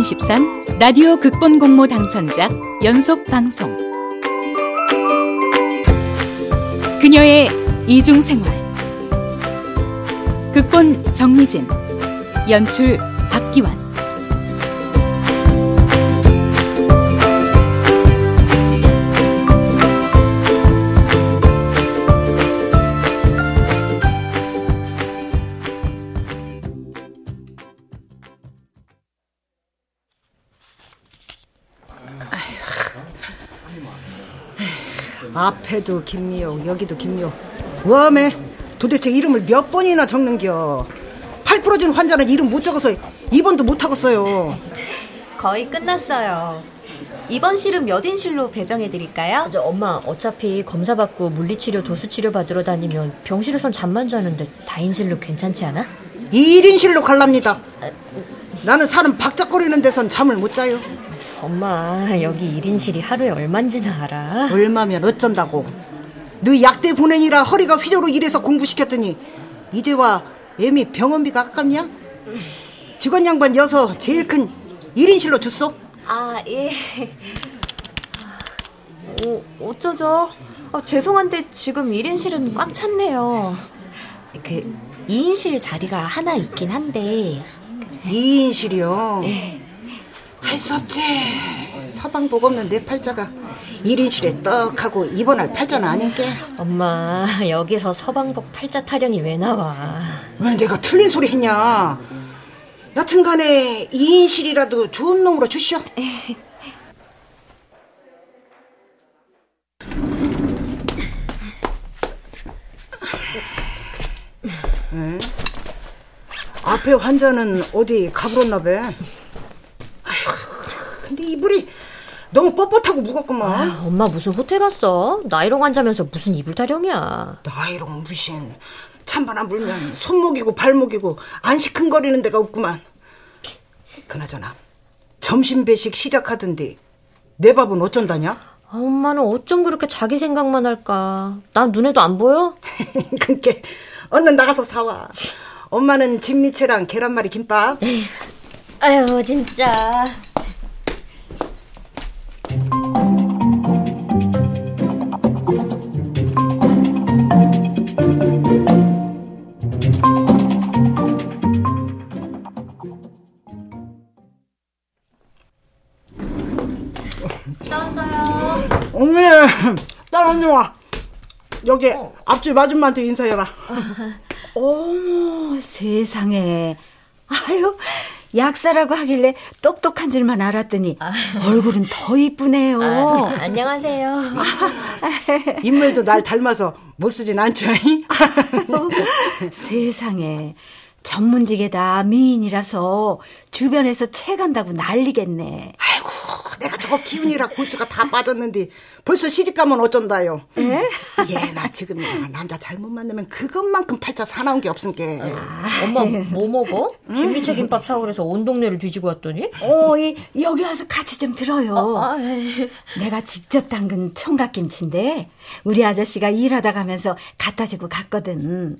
2023 라디오 극본 공모 당선작 연속 방송. 그녀의 이중 생활. 극본 정미진. 연출 앞에도 김미옥 여기도 김미옥. 웜에 도대체 이름을 몇 번이나 적는겨? 팔 부러진 환자는 이름 못 적어서 입원도 못 하겠어요. 거의 끝났어요. 이번 실은 몇 인실로 배정해 드릴까요? 저 엄마 어차피 검사 받고 물리치료 도수치료 받으러 다니면 병실에선 잠만 자는데 다인실로 괜찮지 않아? 1인실로 갈랍니다. 나는 사람 박작거리는 데선 잠을 못 자요 엄마 여기 1인실이 하루에 얼만지나 알아? 얼마면 어쩐다고 너 약대 보내니라 허리가 휘저로 일해서 공부시켰더니 이제와 애미 병원비가 아깝냐? 직원 양반 여서 제일 큰 1인실로 줬어? 아, 예. 오, 어쩌죠? 아, 죄송한데 지금 1인실은 꽉 찼네요. 그 2인실 자리가 하나 있긴 한데 2인실이요? 할 수 없지. 사방복 없는 내 팔자가 1인실에 떡하고 입원할 팔자는 아닌게 엄마 여기서 서방복 팔자 타령이 왜 나와? 왜 내가 틀린 소리 했냐? 여튼간에 2인실이라도 좋은 놈으로 주시오. 에? 앞에 환자는 어디 가불었나 봐 근데 이불이 너무 뻣뻣하고 무겁구만 아, 엄마 무슨 호텔 왔어? 나이롱 환자면서 무슨 이불 타령이야? 나이롱 무신 찬바람 안 불면 손목이고 발목이고 안 시큰거리는 데가 없구만 그나저나 점심 배식 시작하던데 내 밥은 어쩐다냐? 아, 엄마는 어쩜 그렇게 자기 생각만 할까? 난 눈에도 안 보여? 그니까 얼른 나가서 사와 엄마는 진미채랑 계란말이 김밥 아유 진짜. 나왔어요. 어메 딸 언니 와. 여기 앞집 아줌마한테 인사해라. 어머 세상에. 아유 약사라고 하길래 똑똑한 줄만 알았더니 얼굴은 더 이쁘네요. 아, 안녕하세요. 인물도 날 닮아서 못 쓰진 않죠 세상에. 전문직에다 미인이라서 주변에서 채간다고 난리겠네. 아이고 내가 저거 기운이라 골수가 다 빠졌는데 벌써 시집가면 어쩐다요 예나 지금 남자 잘못 만나면 그것만큼 팔자 사나운 게 없으니까 엄마 뭐 먹어? 진미채 김밥 사오래서 온 동네를 뒤지고 왔더니? 어, 이, 여기 와서 같이 좀 들어요 아, 네. 내가 직접 담근 총각김치인데 우리 아저씨가 일하다 가면서 갖다 주고 갔거든.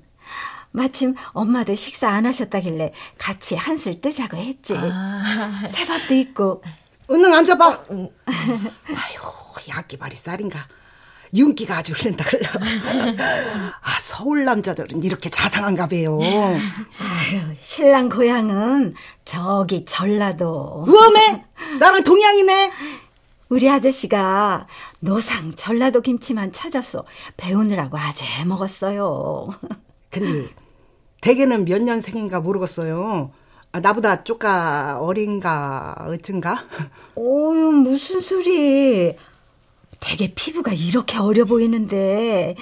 마침 엄마도 식사 안 하셨다길래 같이 한술 뜨자고 했지. 새밥도 있고. 은능 앉아봐. 아유 약기발이 쌀인가. 윤기가 아주 흐른다 아 서울 남자들은 이렇게 자상한가 봐요. 아유, 신랑 고향은 저기 전라도. 우엄해? 나랑 동양이네? 우리 아저씨가 노상 전라도 김치만 찾아서 배우느라고 아주 해먹었어요. 근데 대개는 몇 년생인가 모르겠어요 아, 나보다 쪼까 어린가 어쩐가 오유, 무슨 소리. 되게 피부가 이렇게 어려 보이는데.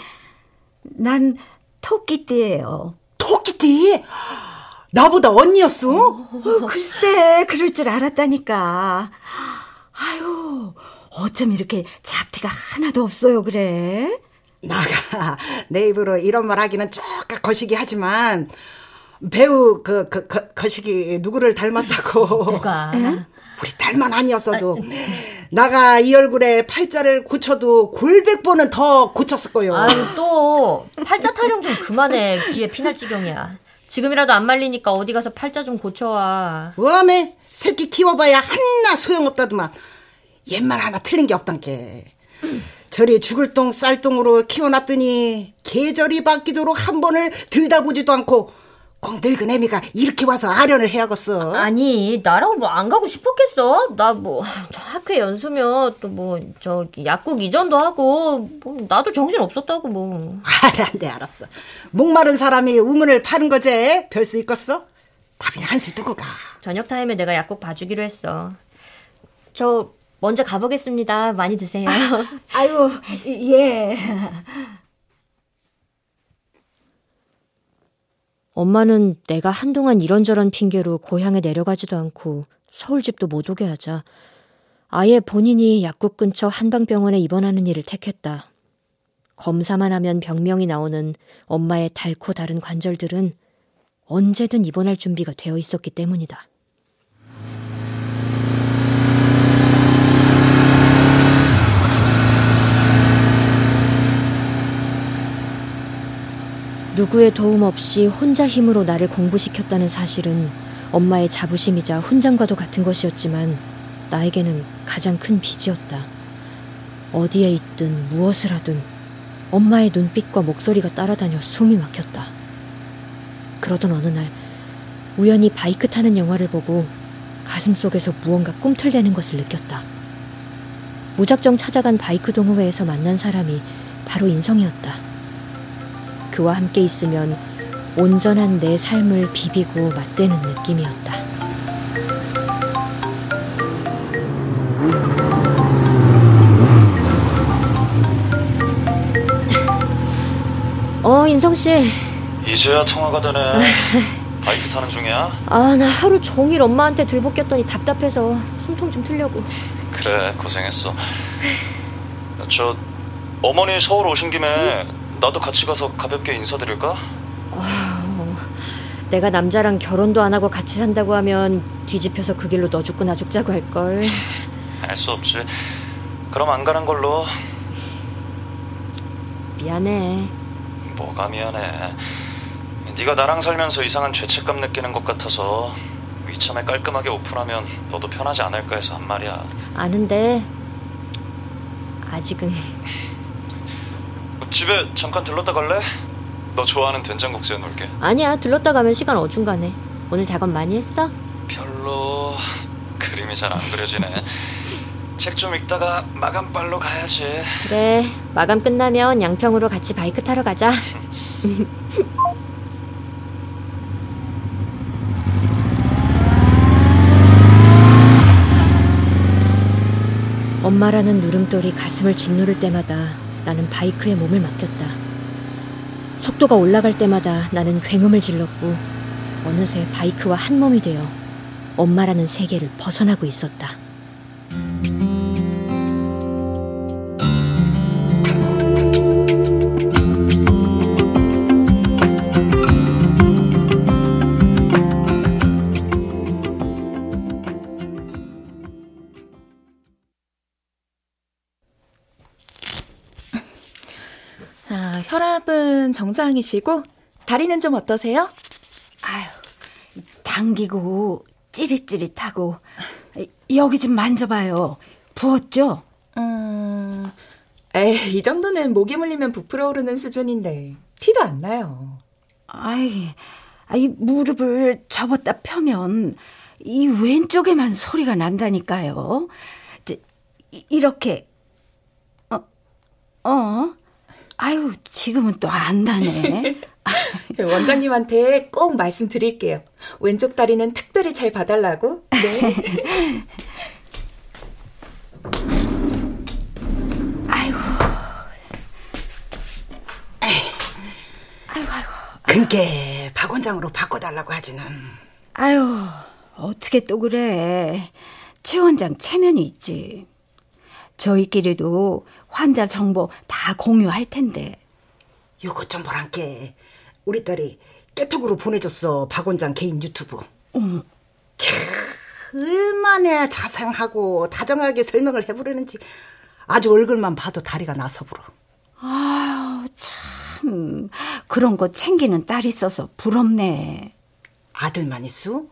난 토끼띠예요. 토끼띠 나보다 언니였어? 어, 글쎄, 그럴 줄 알았다니까. 아유, 어쩜 이렇게 잡티가 하나도 없어요, 그래? 나가 내 입으로 이런 말 하기는 쪼까 거시기 하지만 배우 그, 그, 거, 거시기 누구를 닮았다고. 누가? 우리 딸만 아니었어도. 나가 이 얼굴에 팔자를 고쳐도 골백 번은 더 고쳤을 거요. 아유 또 팔자 타령 좀 그만해. 귀에 피날 지경이야. 지금이라도 안 말리니까 어디 가서 팔자 좀 고쳐와. 웜에 새끼 키워봐야 하나 소용없다더만. 옛말 하나 틀린 게 없단께. 저리 죽을 똥 쌀똥으로 키워놨더니 계절이 바뀌도록 한 번을 들다보지도 않고 꼭 늙은 애미가 이렇게 와서 아련을 해야겠어 아니 나라고 뭐 안 가고 싶었겠어? 나 뭐 학회 연수면 또뭐 저 약국 이전도 하고 뭐 나도 정신 없었다고 뭐. 알았네 알았어 목마른 사람이 우문을 파는 거지 별수 있겠어? 밥이나 한술 두고 가 저녁 타임에 내가 약국 봐주기로 했어. 저 먼저 가보겠습니다. 많이 드세요. 아유, 예. 엄마는 내가 한동안 이런저런 핑계로 고향에 내려가지도 않고 서울집도 못 오게 하자 아예 본인이 약국 근처 한방병원에 입원하는 일을 택했다. 검사만 하면 병명이 나오는 엄마의 닳고 다른 관절들은 언제든 입원할 준비가 되어 있었기 때문이다. 누구의 도움 없이 혼자 힘으로 나를 공부시켰다는 사실은 엄마의 자부심이자 훈장과도 같은 것이었지만 나에게는 가장 큰 빚이었다. 어디에 있든 무엇을 하든 엄마의 눈빛과 목소리가 따라다녀 숨이 막혔다. 그러던 어느 날 우연히 바이크 타는 영화를 보고 가슴 속에서 무언가 꿈틀대는 것을 느꼈다. 무작정 찾아간 바이크 동호회에서 만난 사람이 바로 인성이었다. 그와 함께 있으면 온전한 내 삶을 비비고 맞대는 느낌이었다. 어, 인성 씨. 이제야 통화가 되네. 바이크 타는 중이야? 아, 나 하루 종일 엄마한테 들볶였더니 답답해서 숨통 좀 틀려고. 그래, 고생했어. 저 어머니 서울 오신 김에 나도 같이 가서 가볍게 인사드릴까? 어, 내가 남자랑 결혼도 안 하고 같이 산다고 하면 뒤집혀서 그 길로 너 죽고 나 죽자고 할 걸. 알 수 없지. 그럼 안 가는 걸로. 미안해. 뭐가 미안해. 네가 나랑 살면서 이상한 죄책감 느끼는 것 같아서 이참에 깔끔하게 오픈하면 너도 편하지 않을까 해서 한 말이야. 아는데 아직은 집에 잠깐 들렀다 갈래? 너 좋아하는 된장국 새 놓을게. 아니야 들렀다 가면 시간 어중간해. 오늘 작업 많이 했어? 별로 그림이 잘 안 그려지네. 책 좀 읽다가 마감발로 가야지. 그래 마감 끝나면 양평으로 같이 바이크 타러 가자. 엄마라는 누름돌이 가슴을 짓누를 때마다 나는 바이크에 몸을 맡겼다. 속도가 올라갈 때마다 나는 굉음을 질렀고 어느새 바이크와 한 몸이 되어 엄마라는 세계를 벗어나고 있었다. 혈압은 정상이시고 다리는 좀 어떠세요? 아유, 당기고 찌릿찌릿하고 여기 좀 만져봐요. 부었죠? 음, 에이, 이 정도는 목이 물리면 부풀어 오르는 수준인데 티도 안 나요. 아이, 아이 무릎을 접었다 펴면 이 왼쪽에만 소리가 난다니까요. 이렇게 어, 어, 아유 지금은 또안 나네. 원장님한테 꼭 말씀드릴게요. 왼쪽 다리는 특별히 잘 봐달라고. 네. 아이고, 아이고, 아이고. 그게 박 원장으로 바꿔달라고 하지는 아유, 어떻게 또 그래. 최 원장 체면이 있지. 저희끼리도 환자 정보 다 공유할 텐데. 요것 좀 보란께 우리 딸이 깨톡으로 보내줬어 박 원장 개인 유튜브 캬, 얼마나 자상하고 다정하게 설명을 해보려는지 아주 얼굴만 봐도 다리가 나서 불어 아유, 참. 그런 거 챙기는 딸 있어서 부럽네. 아들만 있어?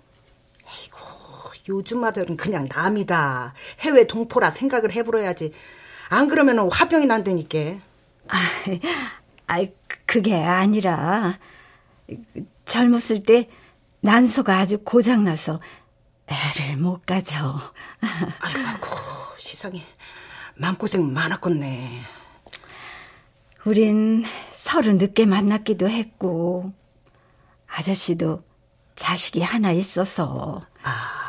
요즘 아들은 그냥 남이다. 해외 동포라 생각을 해버려야지. 안 그러면 화병이 난다니까. 아, 아이, 그게 아니라, 젊었을 때 난소가 아주 고장나서 애를 못 가져. 아이고, 시상에 마음고생 많았겠네. 우린 서로 늦게 만났기도 했고, 아저씨도 자식이 하나 있어서. 아,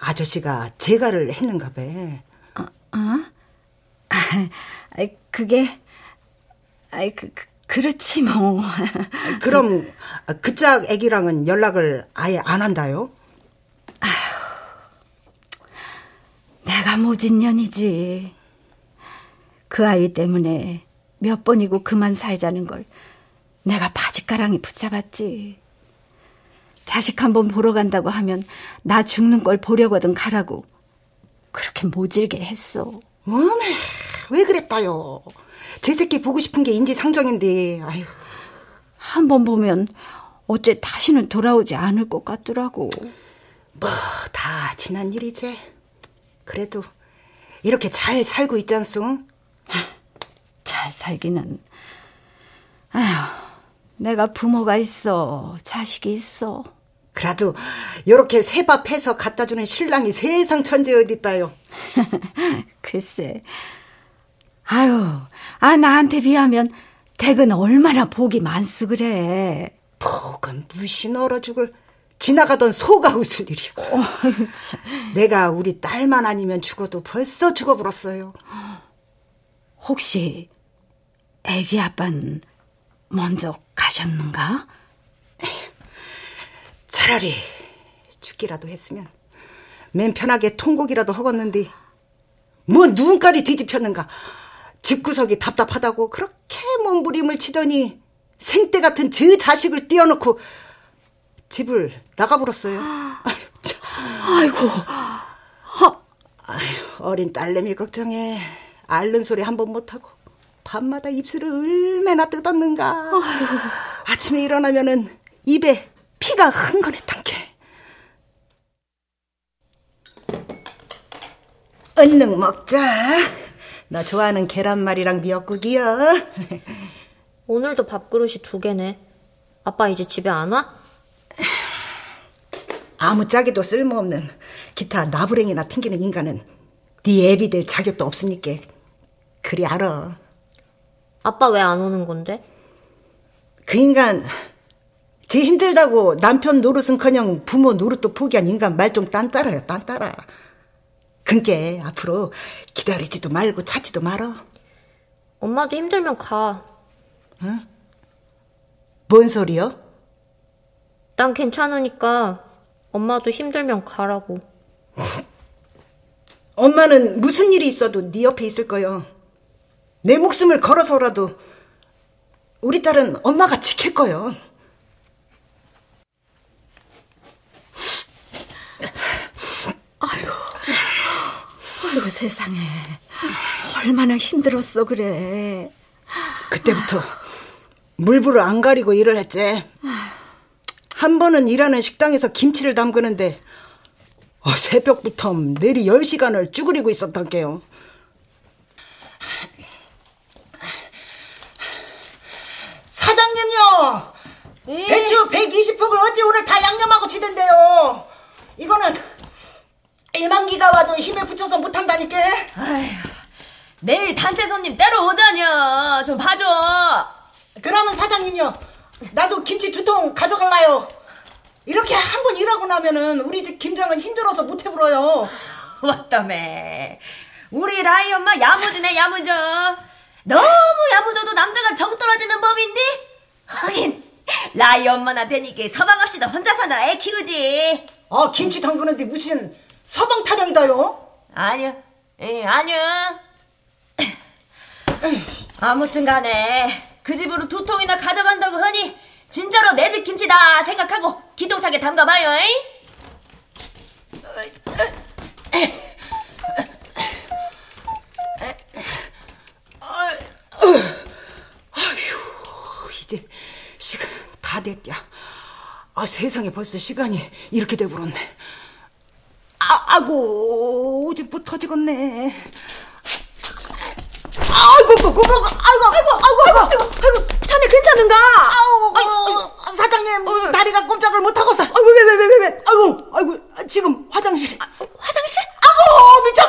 아저씨가 재가를 했는가 봐. 어? 어? 아, 그게, 아이, 그, 그, 그렇지 뭐. 그럼 그짝 애기랑은 연락을 아예 안 한다요? 아휴, 내가 모진 년이지. 그 아이 때문에 몇 번이고 그만 살자는 걸 내가 바지가랑이 붙잡았지. 자식 한번 보러 간다고 하면 나 죽는 걸 보려거든 가라고. 그렇게 모질게 했어. 어메, 왜 그랬다요? 제 새끼 보고 싶은 게 인지상정인데, 아휴. 한번 보면 어째 다시는 돌아오지 않을 것 같더라고. 뭐, 다 지난 일이지. 그래도 이렇게 잘 살고 있지 않소? 잘 살기는. 아휴, 내가 부모가 있어, 자식이 있어. 그래도 이렇게 새밥 해서 갖다 주는 신랑이 세상 천재 어딨다요. 글쎄. 아유, 아 나한테 비하면 댁은 얼마나 복이 많수 그래. 복은 무신 얼어 죽을 지나가던 소가 웃을 일이야. 어, 내가 우리 딸만 아니면 죽어도 벌써 죽어버렸어요. 혹시 애기 아빠는 먼저 가셨는가? 차라리 죽기라도 했으면 맨 편하게 통곡이라도 허겄는데 뭐 눈깔이 뒤집혔는가 집구석이 답답하다고 그렇게 몸부림을 치더니 생떼 같은 저 자식을 띄워놓고 집을 나가버렸어요. 아이고, 아유, 어린 딸내미 걱정에 앓는 소리 한 번 못하고 밤마다 입술을 얼마나 뜯었는가. 아침에 일어나면은 입에 피가 흥건했단 게. 얼른 먹자. 나 좋아하는 계란말이랑 미역국이야. 오늘도 밥그릇이 두 개네. 아빠 이제 집에 안 와? 아무 짝에도 쓸모없는 기타 나부랭이나 튕기는 인간은 네 애비 될 자격도 없으니까 그리 알아. 아빠 왜 안 오는 건데? 그 인간 지 힘들다고 남편 노릇은커녕 부모 노릇도 포기한 인간 말 좀 딴따라요 딴따라. 그니까 앞으로 기다리지도 말고 찾지도 말어. 엄마도 힘들면 가. 응? 뭔 소리요? 난 괜찮으니까 엄마도 힘들면 가라고. 엄마는 무슨 일이 있어도 네 옆에 있을 거요. 내 목숨을 걸어서라도 우리 딸은 엄마가 지킬 거요. 아유 세상에 얼마나 힘들었어 그래. 그때부터 물불을 안 가리고 일을 했지. 한 번은 일하는 식당에서 김치를 담그는데 어, 새벽부터 내리 10시간을 쭈그리고 있었단게요. 사장님요! 네? 배추 120폭을 어찌 오늘 다 양념하고 치던데요. 이거는 일만기가 와도 힘에 붙여서 못한다니까. 아휴, 내일 단체 손님 때로 오자냐. 좀 봐줘. 그러면 사장님요. 나도 김치 두 통 가져갈라요. 이렇게 한 번 일하고 나면은 우리 집 김장은 힘들어서 못 해불어요. 왔다며. 우리 라이 엄마 야무지네 야무져. 너무 야무져도 남자가 정 떨어지는 법인데? 하긴 라이 엄마나 되니까 서방 없이도 혼자 사나 애 키우지. 아 김치 담그는데 무슨 서방 타령이다요? 아니요. 예, 아니요. 아무튼 간에 그 집으로 두 통이나 가져간다고 하니 진짜로 내 집 김치다 생각하고 기똥차게 담가봐요. 에이? 아휴 이제 시간 다 됐냐. 아 세상에 벌써 시간이 이렇게 돼버렸네. 아고 오줌 터지겠네. 아이고, 아이고, 아이고, 아이고, 아이고, 아이고, 아이고, 자네 괜찮은가? 아이고, 아이고, 사장님 어. 다리가 꼼짝을 못 하고서. 아이고, 왜, 왜, 왜, 왜, 왜? 아이고, 아이고, 지금 화장실에. 화장실? 아이고, 미쳐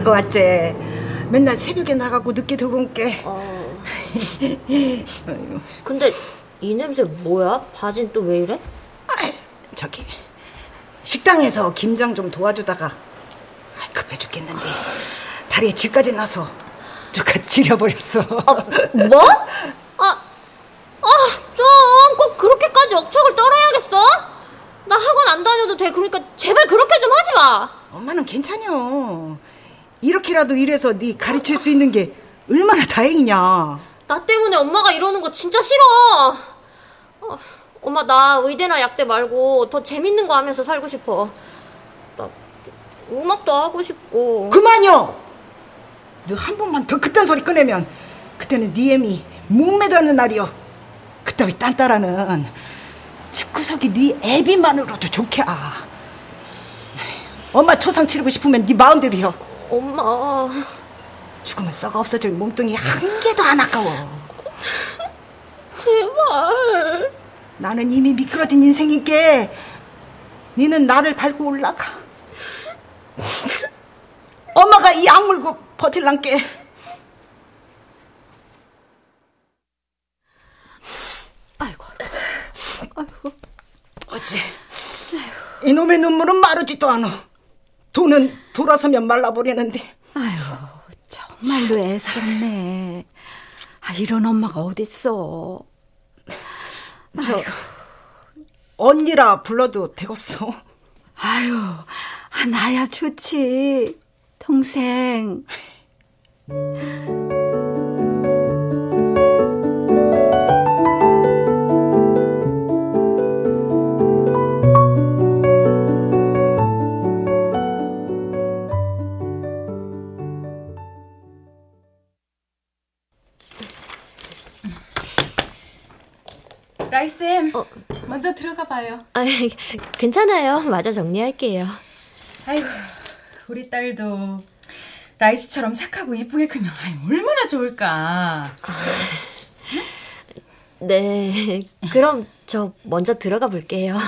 가려고 왔지. 맨날 새벽에 나가고 늦게 들어온 게. 어, 근데 이 냄새 뭐야? 바진 또 왜 이래? 아이, 저기 식당에서 김장 좀 도와주다가 급해 죽겠는데 다리에 쥐까지 나서 누가 지려버렸어. 뭐? 아, 아, 좀 꼭 그렇게까지 억척을 떨어야겠어? 나 학원 안 다녀도 돼. 그러니까 제발 그렇게 좀 하지 마. 엄마는 괜찮여. 이렇게라도 이래서 네 가르칠 수 있는 게 얼마나 다행이냐. 나 때문에 엄마가 이러는 거 진짜 싫어. 어, 엄마 나 의대나 약대 말고 더 재밌는 거 하면서 살고 싶어. 나 음악도 하고 싶고. 그만요. 너 한 번만 더 그딴 소리 꺼내면 그때는 네 애미 목매다는 날이여. 그따위 딴따라는 집구석이 네 애비만으로도 좋게. 엄마 초상 치르고 싶으면 네 마음대로요. 엄마. 죽으면 썩어 없어질 몸뚱이 한 개도 안 아까워. 제발. 나는 이미 미끄러진 인생이게 니는 나를 밟고 올라가. 엄마가 이 악물고 버틸란게. 아이고, 아이고. 어째 이놈의 눈물은 마르지도 않아. 돈은 돌아서면 말라버리는데. 아이고, 정말로 애썼네. 아, 이런 엄마가 어딨어. 저 언니라 불러도 되겠어. 아유, 아, 나야 좋지. 동생. 라이쌤, 먼저 들어가 봐요. 아, 괜찮아요. 마저 정리할게요. 아이고, 우리 딸도 라이 씨처럼 착하고 이쁘게 크면 아이, 얼마나 좋을까. 네. 그럼 저 먼저 들어가 볼게요.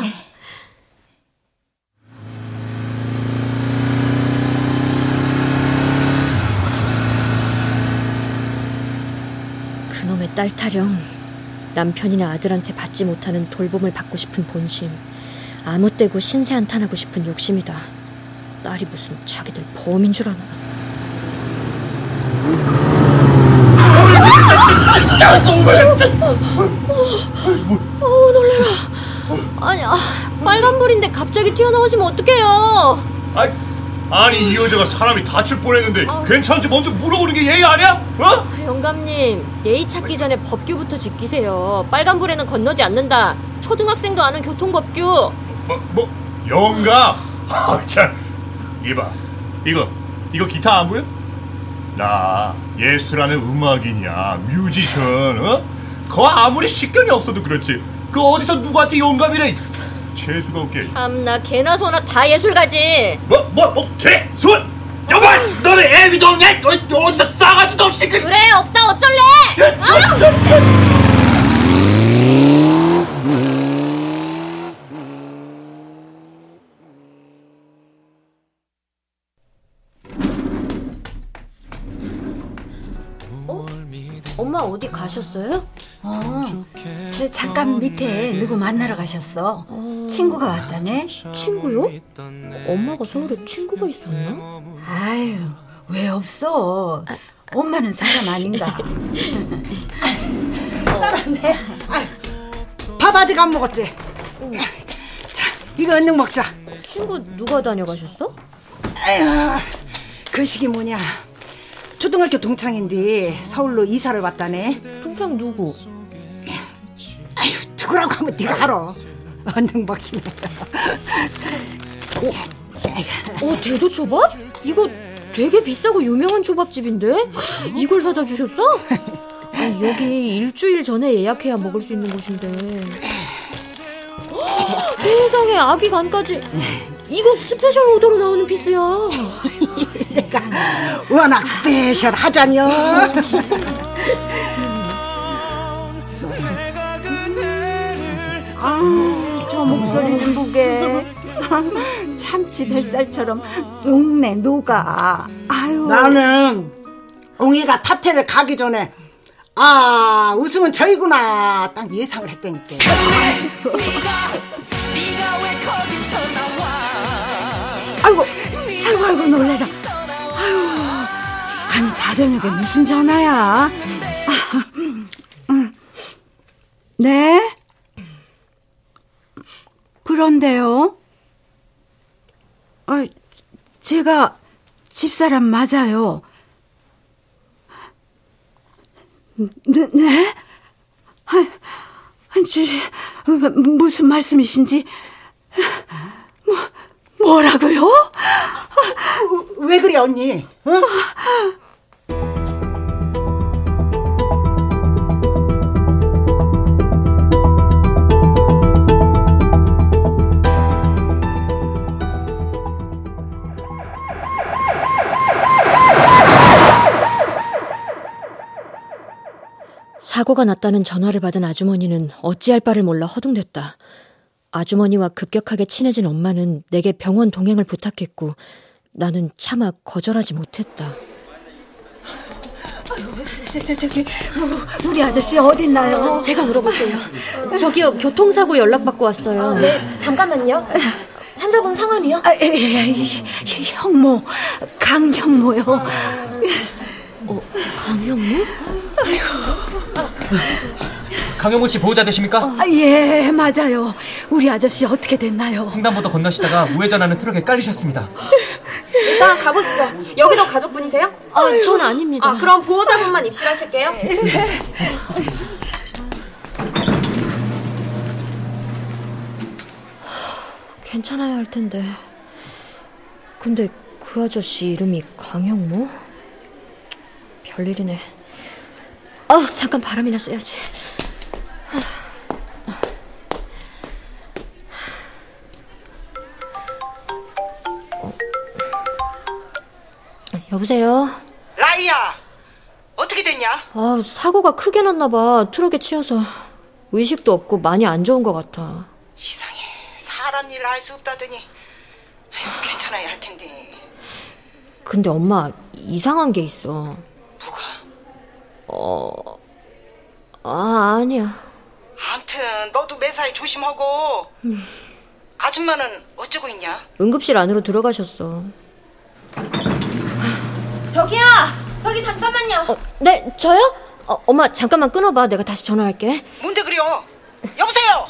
그놈의 딸 타령. 남편이나 아들한테 받지 못하는 돌봄을 받고 싶은 본심. 아무 때고 신세 한탄하고 싶은 욕심이다. 딸이 무슨 자기들 범인 줄 아나. 어, 놀래라. 아니, 아, 빨간불인데 갑자기 튀어나오시면 어떡해요? 아니, 아니 이 여자가 사람이 다칠 뻔했는데 괜찮은지 먼저 물어보는 게 예의 아니야? 어? 영감님, 예의 찾기 전에 법규부터 지키세요. 빨간불에는 건너지 않는다. 초등학생도 아는 교통법규. 뭐, 뭐 영가? 아, 참. 이봐, 이거 이거 기타 안 보여? 나 예술하는 음악인이야, 뮤지션. 어? 거 아무리 식견이 없어도 그렇지. 그 어디서 누구한테 영감이래? 재수가 없게. 참나 개나 소나 다 예술가지. 뭐, 뭐, 뭐, 개, 손! 여봐, 너네 애비도 없냐? 너 어디서 싸가지도 없이 그. 그래 없다 어쩔래? 아! 가셨어요? 어, 저 잠깐 밑에 누구 만나러 가셨어. 친구가 왔다네. 친구요? 엄마가 서울에 친구가 있었나? 아유, 왜 없어? 엄마는 사람 아닌가? 밥 아직 안 먹었지? 자, 이거 얼른 먹자. 친구 누가 다녀가셨어? 아휴, 그 시기 뭐냐. 초등학교 동창인데 서울로 이사를 왔다네. 동창 누구? 아휴, 누구라고 하면 네가 알아. 얼른 먹기나 해. 어, 대도 초밥? 이거 되게 비싸고 유명한 초밥집인데? 이걸 사다 주셨어? 아, 여기 일주일 전에 예약해야 먹을 수 있는 곳인데. 헉, 세상에 아귀 간까지. 이거 special order로 나오는 piece야. 내가 워낙 special 하잖아요. 아, 저 목소리 좀 보게. 참치 뱃살처럼 녹네 녹아. 아유. 나는 옹이가 탑텐을 가기 전에 아 우승은 저희구나 딱 예상을 했다니까. 아이고, 아이고, 아이고, 놀래라. 아니, 다 저녁에 무슨 전화야? 아, 음. 네? 그런데요? 아, 제가 집사람 맞아요. 네? 네? 아, 지, 무슨 말씀이신지. 뭐, 뭐라고요? 왜 그래 언니? 어? 사고가 났다는 전화를 받은 아주머니는 어찌할 바를 몰라 허둥댔다. 아주머니와 급격하게 친해진 엄마는 내게 병원 동행을 부탁했고 나는 차마 거절하지 못했다. 저, 저, 저기, 우리 아저씨 어딨나요? 제가 물어볼게요. 저기요, 교통사고 연락받고 왔어요. 네, 잠깐만요. 환자분 성함이요? 아, 예, 예, 이, 이, 형모, 강형모요. 어, 강현무? 강영모 씨 보호자 되십니까? 아, 예, 맞아요. 우리 아저씨 어떻게 됐나요? 횡단보도 건너시다가 우회전하는 트럭에 깔리셨습니다. 일단 가보시죠. 여기도 가족분이세요? 아, 전 아닙니다. 아, 그럼 보호자분만 입실하실게요. 괜찮아야 할 텐데. 근데 그 아저씨 이름이 강형모? 별일이네. 아, 잠깐 바람이나 쐬야지. 어. 여보세요? 라이야 어떻게 됐냐? 아, 사고가 크게 났나 봐. 트럭에 치여서. 의식도 없고 많이 안 좋은 것 같아. 이상해 사람 일을 알수 없다더니 아휴, 괜찮아야 할 텐데 근데 엄마, 이상한 게 있어. 어, 아, 아니야. 암튼 너도 매사에 조심하고 아줌마는 어쩌고 있냐? 응급실 안으로 들어가셨어. 저기요! 저기 잠깐만요. 어, 네, 저요? 어, 엄마, 잠깐만 끊어봐. 내가 다시 전화할게. 뭔데 그래요? 여보세요?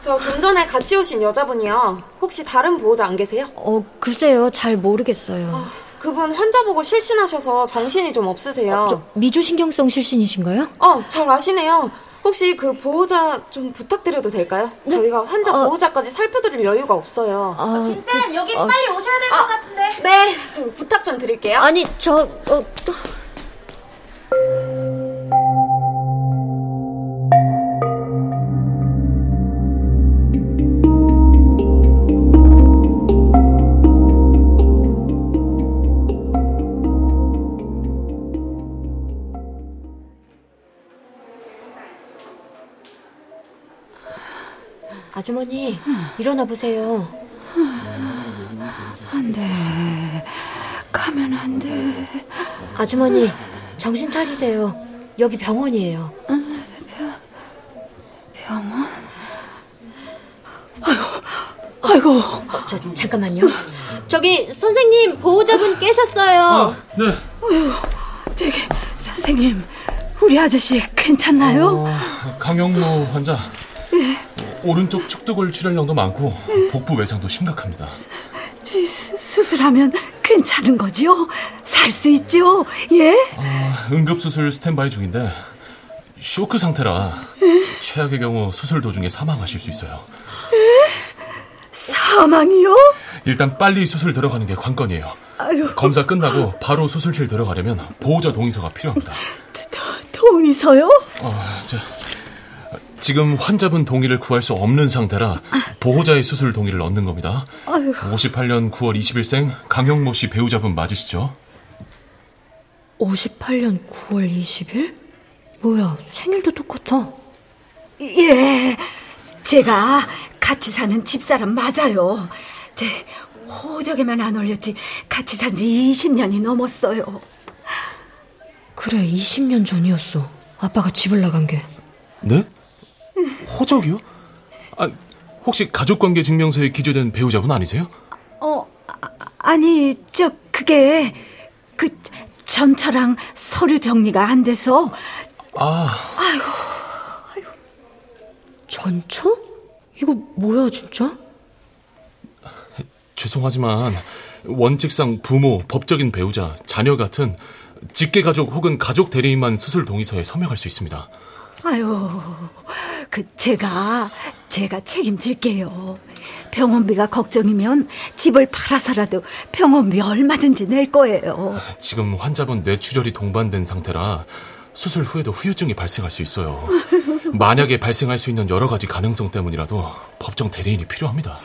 저 좀 전에 같이 오신 여자분이요. 혹시 다른 보호자 안 계세요? 어, 글쎄요. 잘 모르겠어요. 그분 환자 보고 실신하셔서 정신이 좀 없으세요. 저, 미주신경성 실신이신가요? 어, 잘 아시네요. 혹시 그 보호자 좀 부탁드려도 될까요? 저희가 환자 어. 보호자까지 살펴드릴 여유가 없어요. 아, 김쌤, 여기 어. 빨리 오셔야 될 것 같은데. 네, 좀 부탁 좀 드릴게요. 아니, 저, 어, 아주머니, 일어나 보세요. 안 돼. 가면 안 돼. 아주머니, 정신 차리세요. 여기 병원이에요. 병원? 아이고, 어, 저, 잠깐만요. 저기, 선생님, 보호자분 깨셨어요. 네. 저기, 선생님. 우리 아저씨 괜찮나요? 어, 강영모 환자. 예. 오른쪽 축두골 출혈량도 많고 복부 외상도 심각합니다. 수, 술하면 괜찮은 거지요? 살 수 있죠? 예? 어, 응급수술 스탠바이 중인데 쇼크 상태라 예? 최악의 경우 수술 도중에 사망하실 수 있어요. 예? 사망이요? 일단 빨리 수술 들어가는 게 관건이에요. 아유. 검사 끝나고 바로 수술실 들어가려면 보호자 동의서가 필요합니다. 동의서요? 어, 저, 지금 환자분 동의를 구할 수 없는 상태라 보호자의 수술 동의를 얻는 겁니다. 아유. 58년 9월 20일생 강영모 씨 배우자분 맞으시죠? 58년 9월 20일? 뭐야, 생일도 똑같아. 예, 제가 같이 사는 집사람 맞아요. 제 호적에만 안 올렸지 같이 산 지 20년이 넘었어요. 그래, 20년 전이었어. 아빠가 집을 나간 게. 네? 호적이요? 아, 혹시 가족관계 증명서에 기재된 배우자분 아니세요? 어, 아, 니 저 그게 그 전처랑 서류 정리가 안 돼서 아. 아이고. 아이고. 전처? 이거 뭐야, 진짜? 죄송하지만 원칙상 부모, 법적인 배우자, 자녀 같은 직계 가족 혹은 가족 대리인만 수술 동의서에 서명할 수 있습니다. 아유, 그 제가 제가 책임질게요. 병원비가 걱정이면 집을 팔아서라도 병원비 얼마든지 낼 거예요. 지금 환자분 뇌출혈이 동반된 상태라 수술 후에도 후유증이 발생할 수 있어요. 만약에 발생할 수 있는 여러 가지 가능성 때문이라도 법정 대리인이 필요합니다.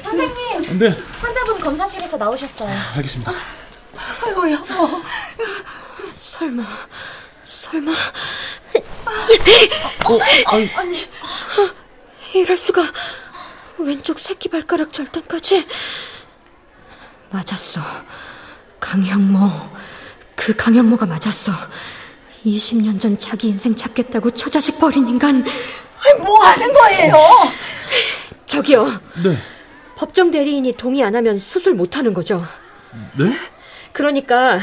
선생님. 네. 환자분 검사실에서 나오셨어요. 알겠습니다. 아이고야. 어. 설마, 설마. 어, 아니. 아니. 이럴 수가. 왼쪽 새끼 발가락 절단까지. 맞았어. 강형모. 그 강형모가 맞았어. 20년 전 자기 인생 찾겠다고 처자식 버린 인간. 뭐 하는 거예요? 저기요. 네. 법정 대리인이 동의 안 하면 수술 못 하는 거죠. 네? 그러니까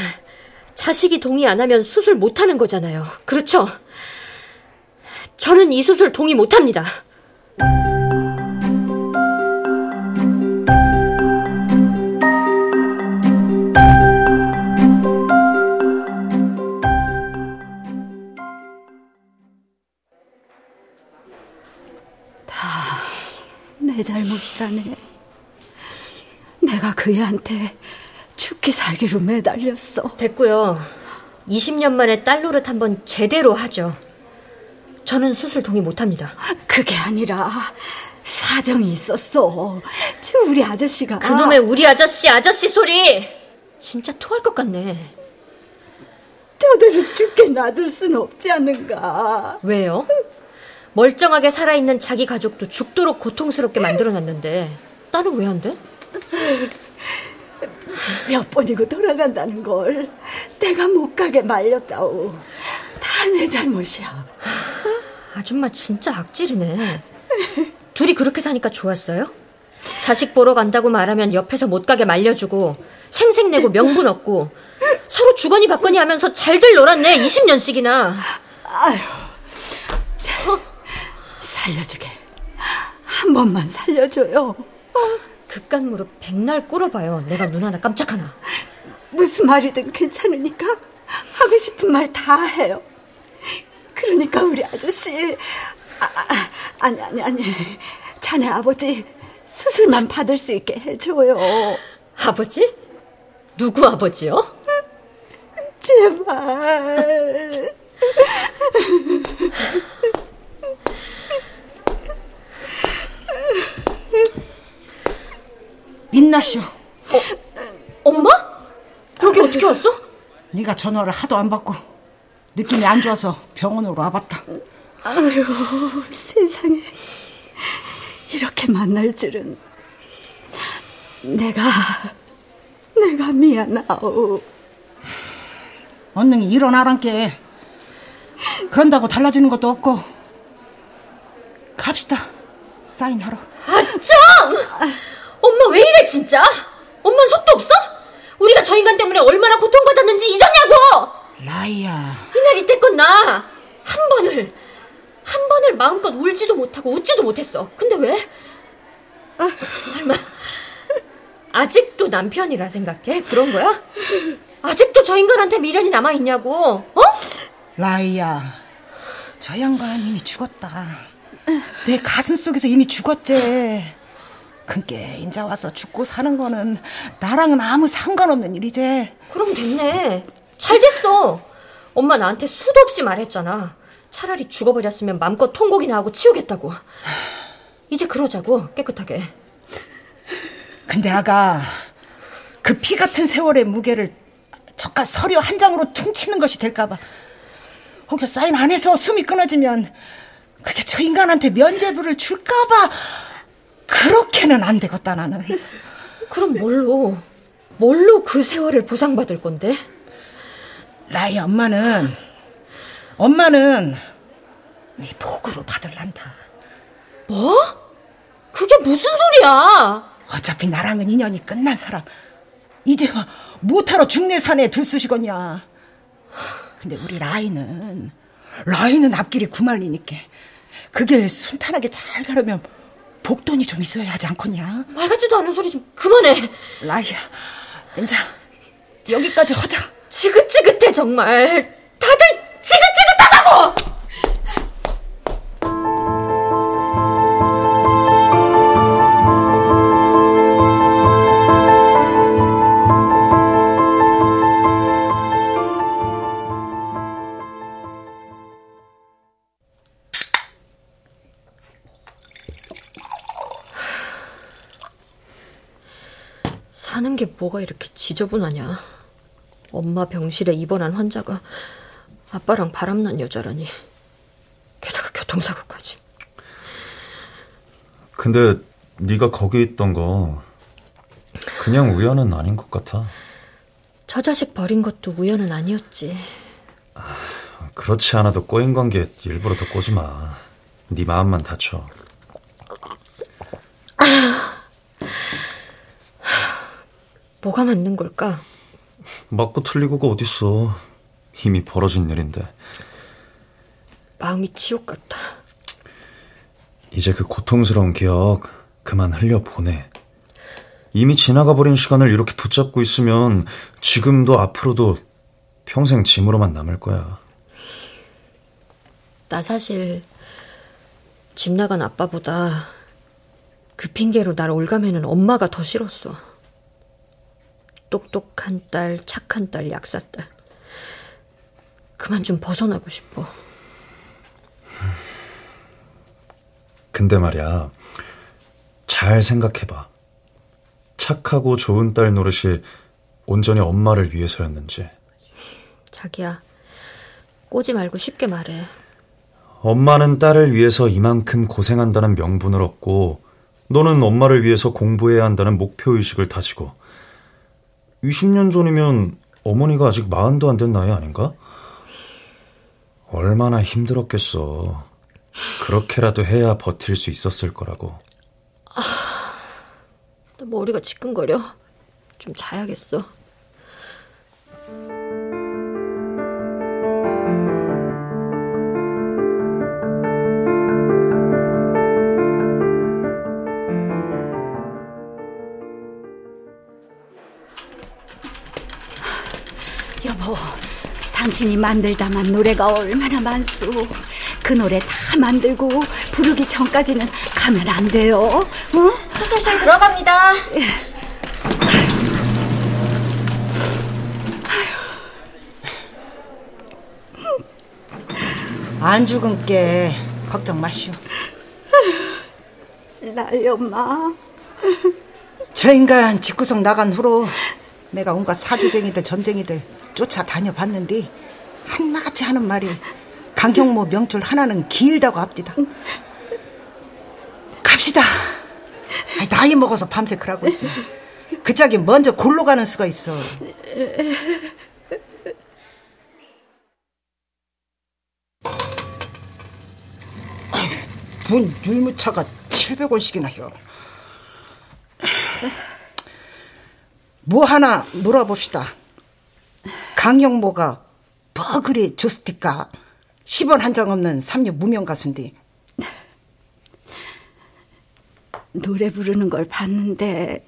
자식이 동의 안 하면 수술 못 하는 거잖아요. 그렇죠? 저는 이 수술 동의 못 합니다. 다 내 잘못이라네. 내가 그 애한테 죽기 살기로 매달렸어. 됐고요. 20년 만에 딸 노릇 한번 제대로 하죠. 저는 수술 동의 못합니다. 그게 아니라 사정이 있었어. 저 우리 아저씨가 그놈의 우리 아저씨 아저씨 소리 진짜 토할 것 같네. 저대로 죽게 놔둘 수는 없지 않은가. 왜요? 멀쩡하게 살아있는 자기 가족도 죽도록 고통스럽게 만들어놨는데 딸은 왜안 돼? 몇 번이고 돌아간다는 걸 내가 못 가게 말렸다오. 다 내 잘못이야. 아줌마 진짜 악질이네. 둘이 그렇게 사니까 좋았어요? 자식 보러 간다고 말하면 옆에서 못 가게 말려주고 생색내고 명분 얻고 서로 주거니 받거니 하면서 잘들 놀았네 20년씩이나. 아휴, 어? 살려주게. 한 번만 살려줘요. 어? 그깟 무릎 백날 꿇어봐요. 내가 눈 하나 깜짝 하나. 무슨 말이든 괜찮으니까 하고 싶은 말 다 해요. 그러니까 우리 아저씨 아, 아, 아니 아니 아니 자네 아버지 수술만 받을 수 있게 해줘요. 아버지? 누구 아버지요? 제발. 민나쇼. 어, 엄마? 여기 어떻게 왔어? 네가 전화를 하도 안 받고 느낌이 안 좋아서 병원으로 와봤다. 아유 세상에 이렇게 만날 줄은 내가 내가 미안하오. 언능이 일어나란께 그런다고 달라지는 것도 없고 갑시다 사인하러. 아 좀! 엄마 왜 이래 진짜? 엄마는 속도 없어? 우리가 저 인간 때문에 얼마나 고통받았는지 잊었냐고! 라이야. 이날 이때껏 나 한 번을 한 번을 마음껏 울지도 못하고 웃지도 못했어. 근데 왜? 설마 아직도 남편이라 생각해? 그런 거야? 아직도 저 인간한테 미련이 남아 있냐고? 어? 라이야. 저 양반 이미 죽었다. 내 가슴 속에서 이미 죽었지. 근께 인자 와서 죽고 사는 거는 나랑은 아무 상관없는 일이지. 그럼 됐네. 잘 됐어. 엄마 나한테 수도 없이 말했잖아. 차라리 죽어버렸으면 맘껏 통곡이나 하고 치우겠다고. 이제 그러자고 깨끗하게. 근데 아가 그 피 같은 세월의 무게를 저깟 서류 한 장으로 퉁치는 것이 될까봐 혹여 사인 안 해서 숨이 끊어지면 그게 저 인간한테 면죄부를 줄까봐 그렇게는 안 되겠다 나는 그럼 뭘로 뭘로 그 세월을 보상받을 건데? 나의 엄마는 엄마는 네 복으로 받을란다 뭐? 그게 무슨 소리야? 어차피 나랑은 인연이 끝난 사람. 이제 못하러 중내산에 들쑤시겠냐? 근데 우리 라이는 라이는 앞길이 구말리니까 그게 순탄하게 잘 가려면 복돈이 좀 있어야 하지 않겠냐? 말 같지도 않은 소리 좀 그만해. 라이야 이제 여기까지 하자 지긋지긋해 정말 다들 지긋지긋하다고 사는 게 뭐가 이렇게 지저분하냐. 엄마 병실에 입원한 환자가 아빠랑 바람난 여자라니. 게다가 교통사고까지. 근데 네가 거기 있던 거 그냥 우연은 아닌 것 같아. 저 자식 버린 것도 우연은 아니었지. 그렇지 않아도 꼬인 관계 일부러 더 꼬지 마. 네 마음만 다쳐. 뭐가 맞는 걸까? 맞고 틀리고가 어딨어. 이미 벌어진 일인데. 마음이 지옥 같다. 이제 그 고통스러운 기억 그만 흘려보내. 이미 지나가 버린 시간을 이렇게 붙잡고 있으면 지금도 앞으로도 평생 짐으로만 남을 거야. 나 사실 집 나간 아빠보다 그 핑계로 날 올가매는 엄마가 더 싫었어. 똑똑한 딸, 착한 딸, 약사 딸. 그만 좀 벗어나고 싶어. 근데 말이야, 잘 생각해봐. 착하고 좋은 딸 노릇이 온전히 엄마를 위해서였는지. 자기야, 꼬지 말고 쉽게 말해. 엄마는 딸을 위해서 이만큼 고생한다는 명분을 얻고, 너는 엄마를 위해서 공부해야 한다는 목표의식을 다지고, 20년 전이면 어머니가 아직 마흔도 안 된 나이 아닌가? 얼마나 힘들었겠어. 그렇게라도 해야 버틸 수 있었을 거라고. 아, 나 머리가 지끈거려. 좀 자야겠어. 여보, 당신이 만들다만 노래가 얼마나 많소. 그 노래 다 만들고 부르기 전까지는 가면 안 돼요. 어? 수술실 들어갑니다. 안 죽은 게 걱정 마시오. 나의 엄마. 저 인간 집구석 나간 후로 내가 온갖 사주쟁이들 점쟁이들 쫓아다녀봤는데 한나같이 하는 말이 강경모 명줄 하나는 길다고 합디다. 갑시다. 나이 먹어서 밤새 그러고 있어. 그 짝이 먼저 골로 가는 수가 있어. 분 율무차가 700원씩이나 해요. 뭐 하나 물어봅시다. 강영모가 뭐 그리 좋스티까 10원 한 장 없는 삼류 무명 가수인데 노래 부르는 걸 봤는데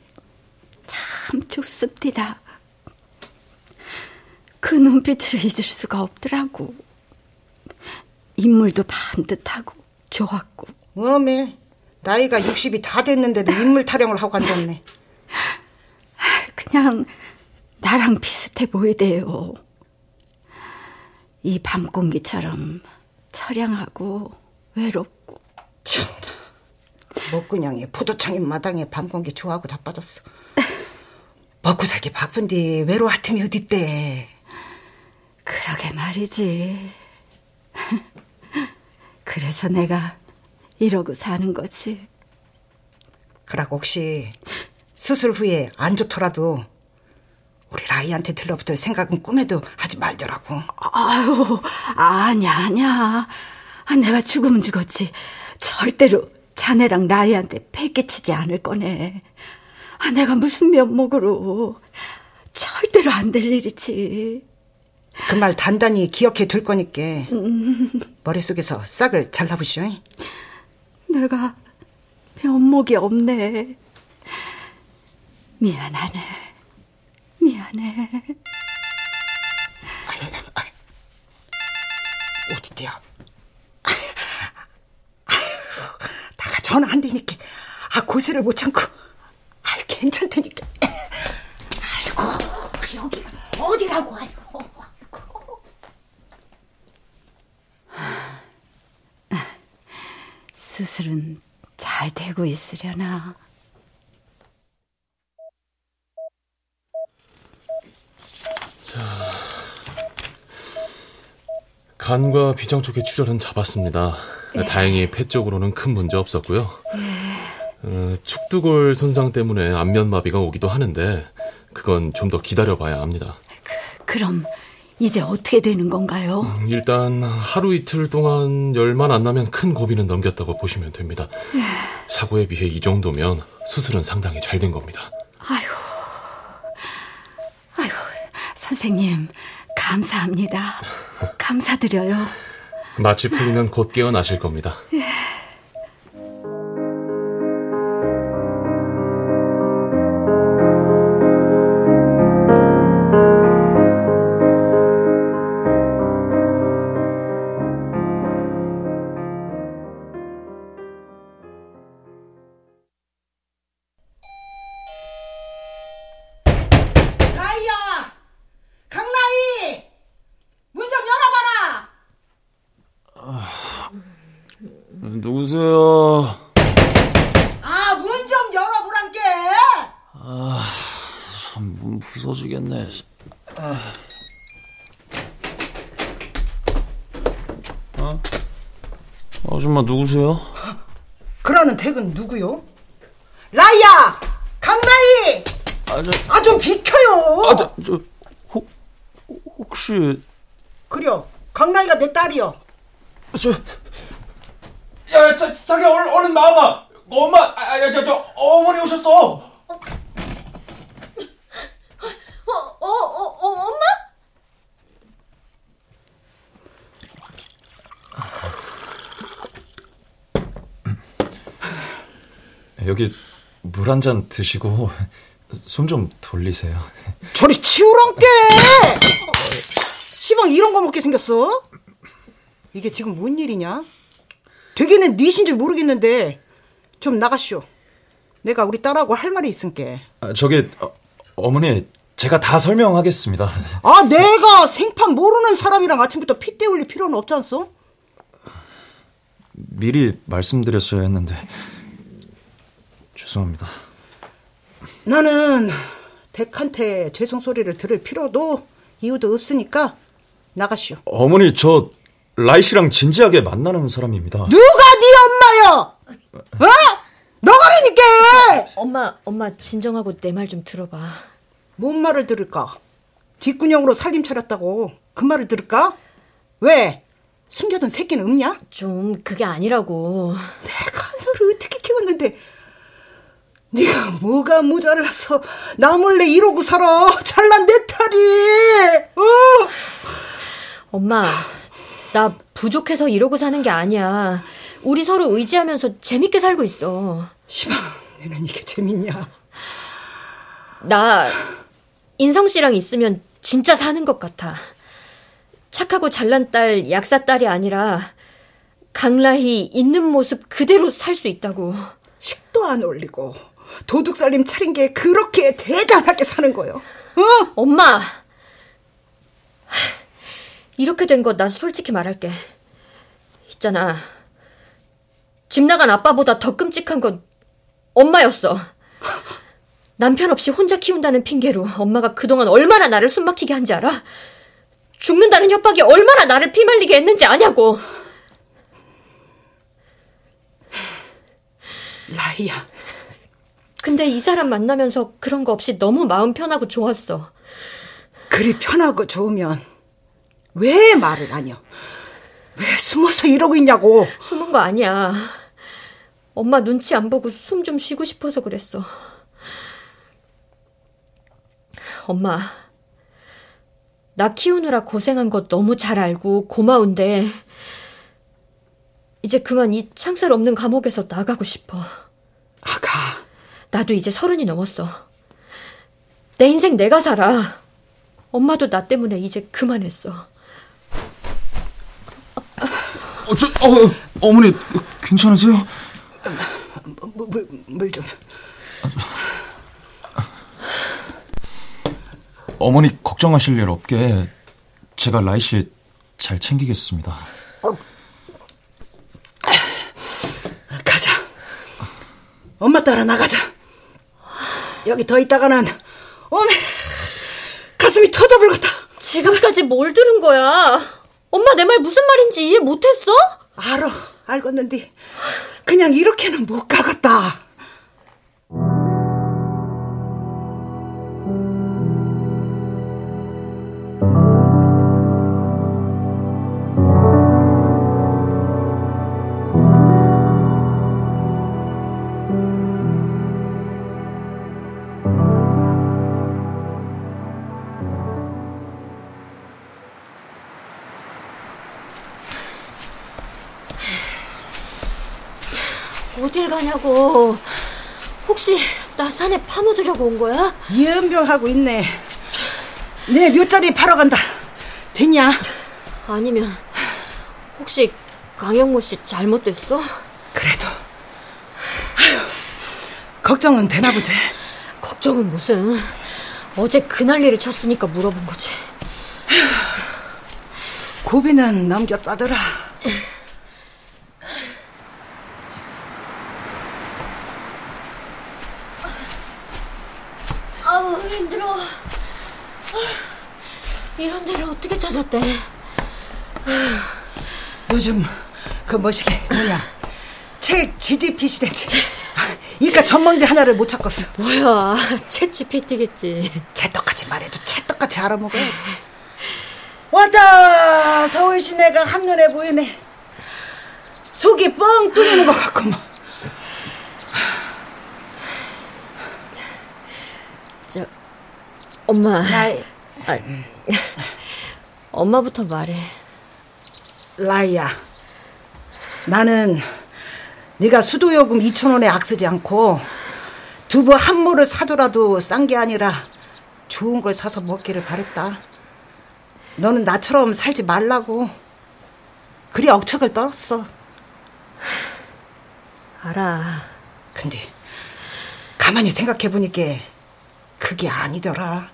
참 좋습니다. 그 눈빛을 잊을 수가 없더라고. 인물도 반듯하고 좋았고. 어메 나이가 60이 다 됐는데도 인물 타령을 하고 앉았네. 그냥 나랑 비슷해 보이대요. 이 밤 공기처럼 처량하고 외롭고. 참나. 먹구냥이 포도청인 마당에 밤 공기 좋아하고 자빠졌어. 먹고 살기 바쁜데 외로할 틈이 어딨대. 그러게 말이지. 그래서 내가 이러고 사는 거지. 그러고 혹시 수술 후에 안 좋더라도 우리 라이한테 들러붙을 생각은 꿈에도 하지 말더라고. 아유, 아니야, 아니야. 아, 내가 죽으면 죽었지. 절대로 자네랑 라이한테 패 끼치지 않을 거네. 아, 내가 무슨 면목으로. 절대로 안 될 일이지. 그 말 단단히 기억해 둘 거니까 음. 머릿속에서 싹을 잘라보시오. 내가 면목이 없네. 미안하네. 미안해. 어디야? 나가 전화 안 되니까 아 고세를 못 참고 아 괜찮다니까. 아이고 여기 어디라고 아이고. 수술은 잘 되고 있으려나. 자, 간과 비장 쪽의 출혈은 잡았습니다. 예. 다행히 폐 쪽으로는 큰 문제 없었고요. 예. 어, 축두골 손상 때문에 안면 마비가 오기도 하는데 그건 좀 더 기다려봐야 합니다. 그, 그럼 이제 어떻게 되는 건가요? 음, 일단 하루 이틀 동안 열만 안 나면 큰 고비는 넘겼다고 보시면 됩니다. 예. 사고에 비해 이 정도면 수술은 상당히 잘 된 겁니다. 아유, 아유, 선생님 감사합니다. 감사드려요. 마취 풀리면 곧 깨어나실 겁니다. 예. 야, 자, 자기 얼른, 얼른 나와봐! 엄마, 아, 아, 저, 저, 어머니 오셨어! 어, 어, 어, 어 엄마? 여기 물 한 잔 드시고 숨 좀 돌리세요. 저리 치우란게! 시방 이런 거 먹게 생겼어? 이게 지금 뭔 일이냐? 되게는 니신 줄 모르겠는데 좀 나가시오. 내가 우리 딸하고 할 말이 있은게. 아, 저기 어, 머니 제가 다 설명하겠습니다. 아 내가 생판 모르는 사람이랑 아침부터 핏대 올릴 필요는 없지 않소? 미리 말씀드렸어야 했는데 죄송합니다. 나는 덱한테 죄송 소리를 들을 필요도 이유도 없으니까 나가시오. 어머니 저 라이 씨랑 진지하게 만나는 사람입니다. 누가 네 엄마요? 어? 너가라니까. 엄마 엄마 진정하고 내 말 좀 들어봐. 뭔 말을 들을까? 뒷구녕으로 살림 차렸다고 그 말을 들을까? 왜? 숨겨둔 새끼는 없냐? 좀 그게 아니라고. 내가 너를 어떻게 키웠는데 네가 뭐가 모자라서 나 몰래 이러고 살아. 잘난 내 딸이. 어? 엄마, 나 부족해서 이러고 사는 게 아니야. 우리 서로 의지하면서 재밌게 살고 있어. 시방, 내는 이게 재밌냐? 나 인성 씨랑 있으면 진짜 사는 것 같아. 착하고 잘난 딸, 약사 딸이 아니라 강라희 있는 모습 그대로 살 수 있다고. 식도 안 올리고 도둑살림 차린 게 그렇게 대단하게 사는 거요. 어? 엄마. 이렇게 된 거 나 솔직히 말할게. 있잖아. 집 나간 아빠보다 더 끔찍한 건 엄마였어. 남편 없이 혼자 키운다는 핑계로 엄마가 그동안 얼마나 나를 숨막히게 한지 알아? 죽는다는 협박이 얼마나 나를 피말리게 했는지 아냐고. 라이야. 근데 이 사람 만나면서 그런 거 없이 너무 마음 편하고 좋았어. 그리 편하고 좋으면 왜 말을 안 해? 왜 숨어서 이러고 있냐고. 숨은 거 아니야. 엄마 눈치 안 보고 숨 좀 쉬고 싶어서 그랬어. 엄마, 나 키우느라 고생한 거 너무 잘 알고 고마운데, 이제 그만 이 창살 없는 감옥에서 나가고 싶어. 아가. 나도 이제 서른이 넘었어. 내 인생 내가 살아. 엄마도 나 때문에 이제 그만했어. 어, 저, 어, 어머니, 괜찮으세요? 물, 물 좀. 어머니 걱정하실 일 없게 제가 라이 씨 잘 챙기겠습니다. 가자. 엄마 따라 나가자. 여기 더 있다가는 어메 가슴이 터져버렸다. 지금까지 뭘 들은 거야? 엄마 내 말 무슨 말인지 이해 못했어? 알아, 알겠는데 그냥 이렇게는 못 가겠다. 가냐고. 혹시 나 산에 파묻으려고 온 거야? 연병하고 있네. 내 묘자리 팔아 간다. 됐냐? 아니면 혹시 강영모 씨 잘못됐어? 그래도 아휴, 걱정은 되나 보지. 걱정은 무슨. 어제 그 난리를 쳤으니까 물어본 거지. 고비는 넘겼다더라. 아우 힘들어. 아, 이런 데를 어떻게 찾았대? 요즘 그 뭐시게 뭐냐 책 GDP 시대인데 이까 전망대 하나를 못 찾겠어. 뭐야, 챗 GPT겠지. 개떡같이 말해도 찰떡같이 알아먹어야지. 왔다 서울 시내가 한눈에 보이네. 속이 뻥 뚫리는 것 같구만. 저, 엄마. 라이. 아, 엄마부터 말해. 라이야. 나는 네가 수도요금 2천 원에 악쓰지 않고 두부 한 모를 사더라도 싼 게 아니라 좋은 걸 사서 먹기를 바랬다. 너는 나처럼 살지 말라고. 그리 억척을 떨었어. 알아. 근데 가만히 생각해 보니까 그게 아니더라.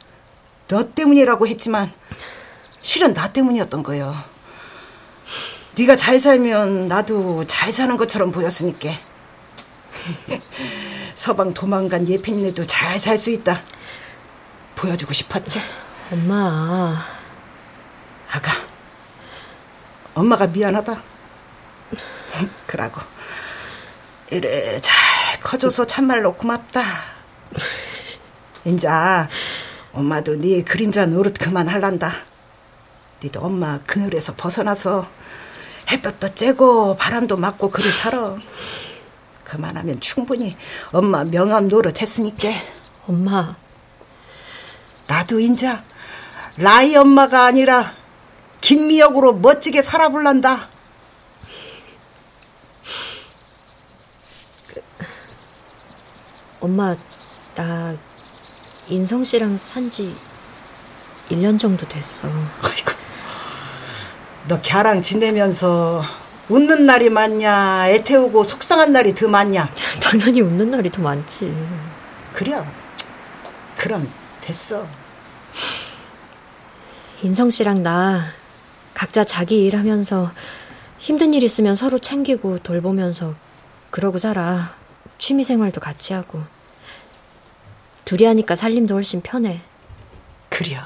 너 때문이라고 했지만 실은 나 때문이었던 거요. 네가 잘 살면 나도 잘 사는 것처럼 보였으니까. 서방 도망간 예핀네도 잘 살 수 있다. 보여주고 싶었지. 엄마. 아가. 엄마가 미안하다. 그러고 이래 잘 커줘서 참말로 고맙다. 인자 엄마도 네 그림자 노릇 그만할란다. 니도 엄마 그늘에서 벗어나서 햇볕도 쬐고 바람도 맞고 그리 살아. 그만하면 충분히 엄마 명함 노릇 했으니까. 엄마. 나도 인자 라이 엄마가 아니라 김미역으로 멋지게 살아볼란다. 그, 엄마, 나 인성 씨랑 산지 1년 정도 됐어. 아이고, 너 걔랑 지내면서 웃는 날이 많냐, 애태우고 속상한 날이 더 많냐? 당연히 웃는 날이 더 많지. 그래. 그럼 됐어. 인성 씨랑 나 각자 자기 일 하면서 힘든 일 있으면 서로 챙기고 돌보면서 그러고 살아. 취미 생활도 같이 하고. 둘이 하니까 살림도 훨씬 편해. 그래.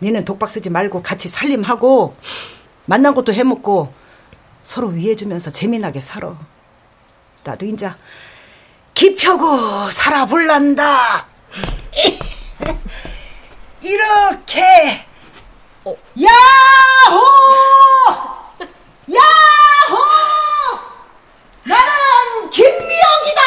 니는 독박 쓰지 말고 같이 살림하고 만난 것도 해먹고 서로 위해주면서 재미나게 살아. 나도 인자 기펴고 살아볼란다. 이렇게 어. 야호! 야호! 나는 김미영이다!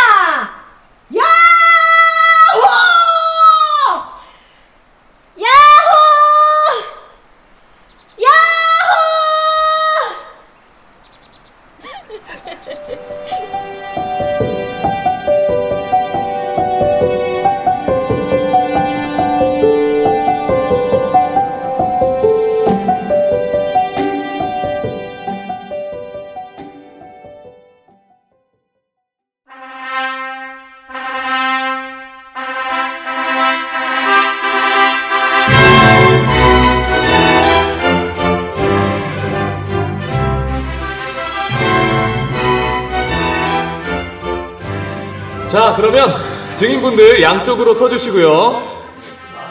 증인분들 양쪽으로 서주시고요.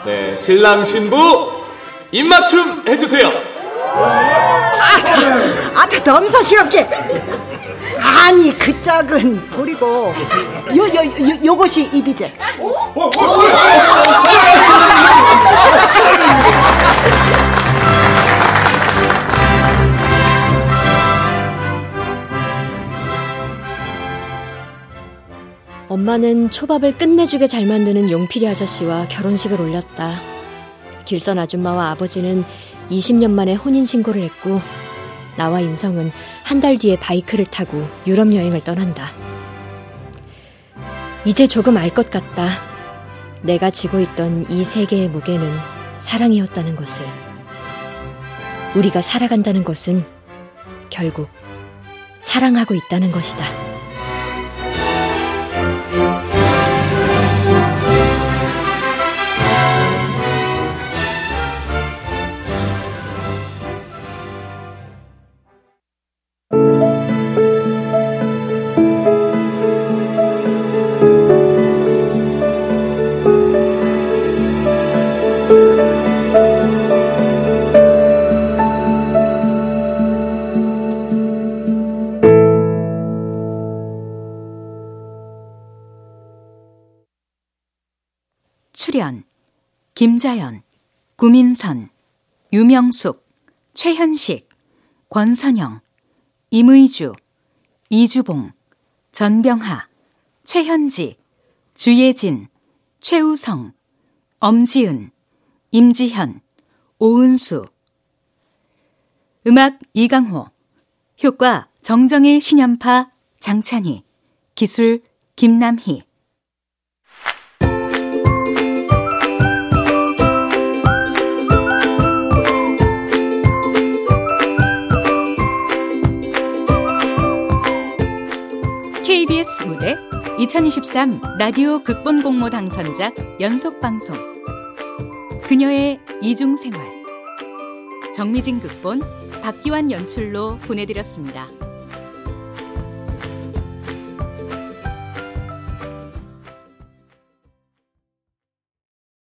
네, 신랑 신부 입맞춤 해주세요. 아, 아, 넘사시럽게. 아니 그 짝은 버리고 요 요 요, 요것이 입이제. 엄마는 초밥을 끝내주게 잘 만드는 용필이 아저씨와 결혼식을 올렸다. 길선 아줌마와 아버지는 20년 만에 혼인신고를 했고, 나와 인성은 한 달 뒤에 바이크를 타고 유럽 여행을 떠난다. 이제 조금 알 것 같다. 내가 지고 있던 이 세계의 무게는 사랑이었다는 것을. 우리가 살아간다는 것은 결국 사랑하고 있다는 것이다. 김자연, 구민선, 유명숙, 최현식, 권선영, 임의주, 이주봉, 전병하, 최현지, 주예진, 최우성, 엄지은, 임지현, 오은수. 음악 이강호. 효과 정정일 신연파 장찬희. 기술 김남희 KBS 무대 2023 라디오 극본 공모 당선작 연속 방송 그녀의 이중 생활 정미진 극본 박기환 연출로 보내드렸습니다.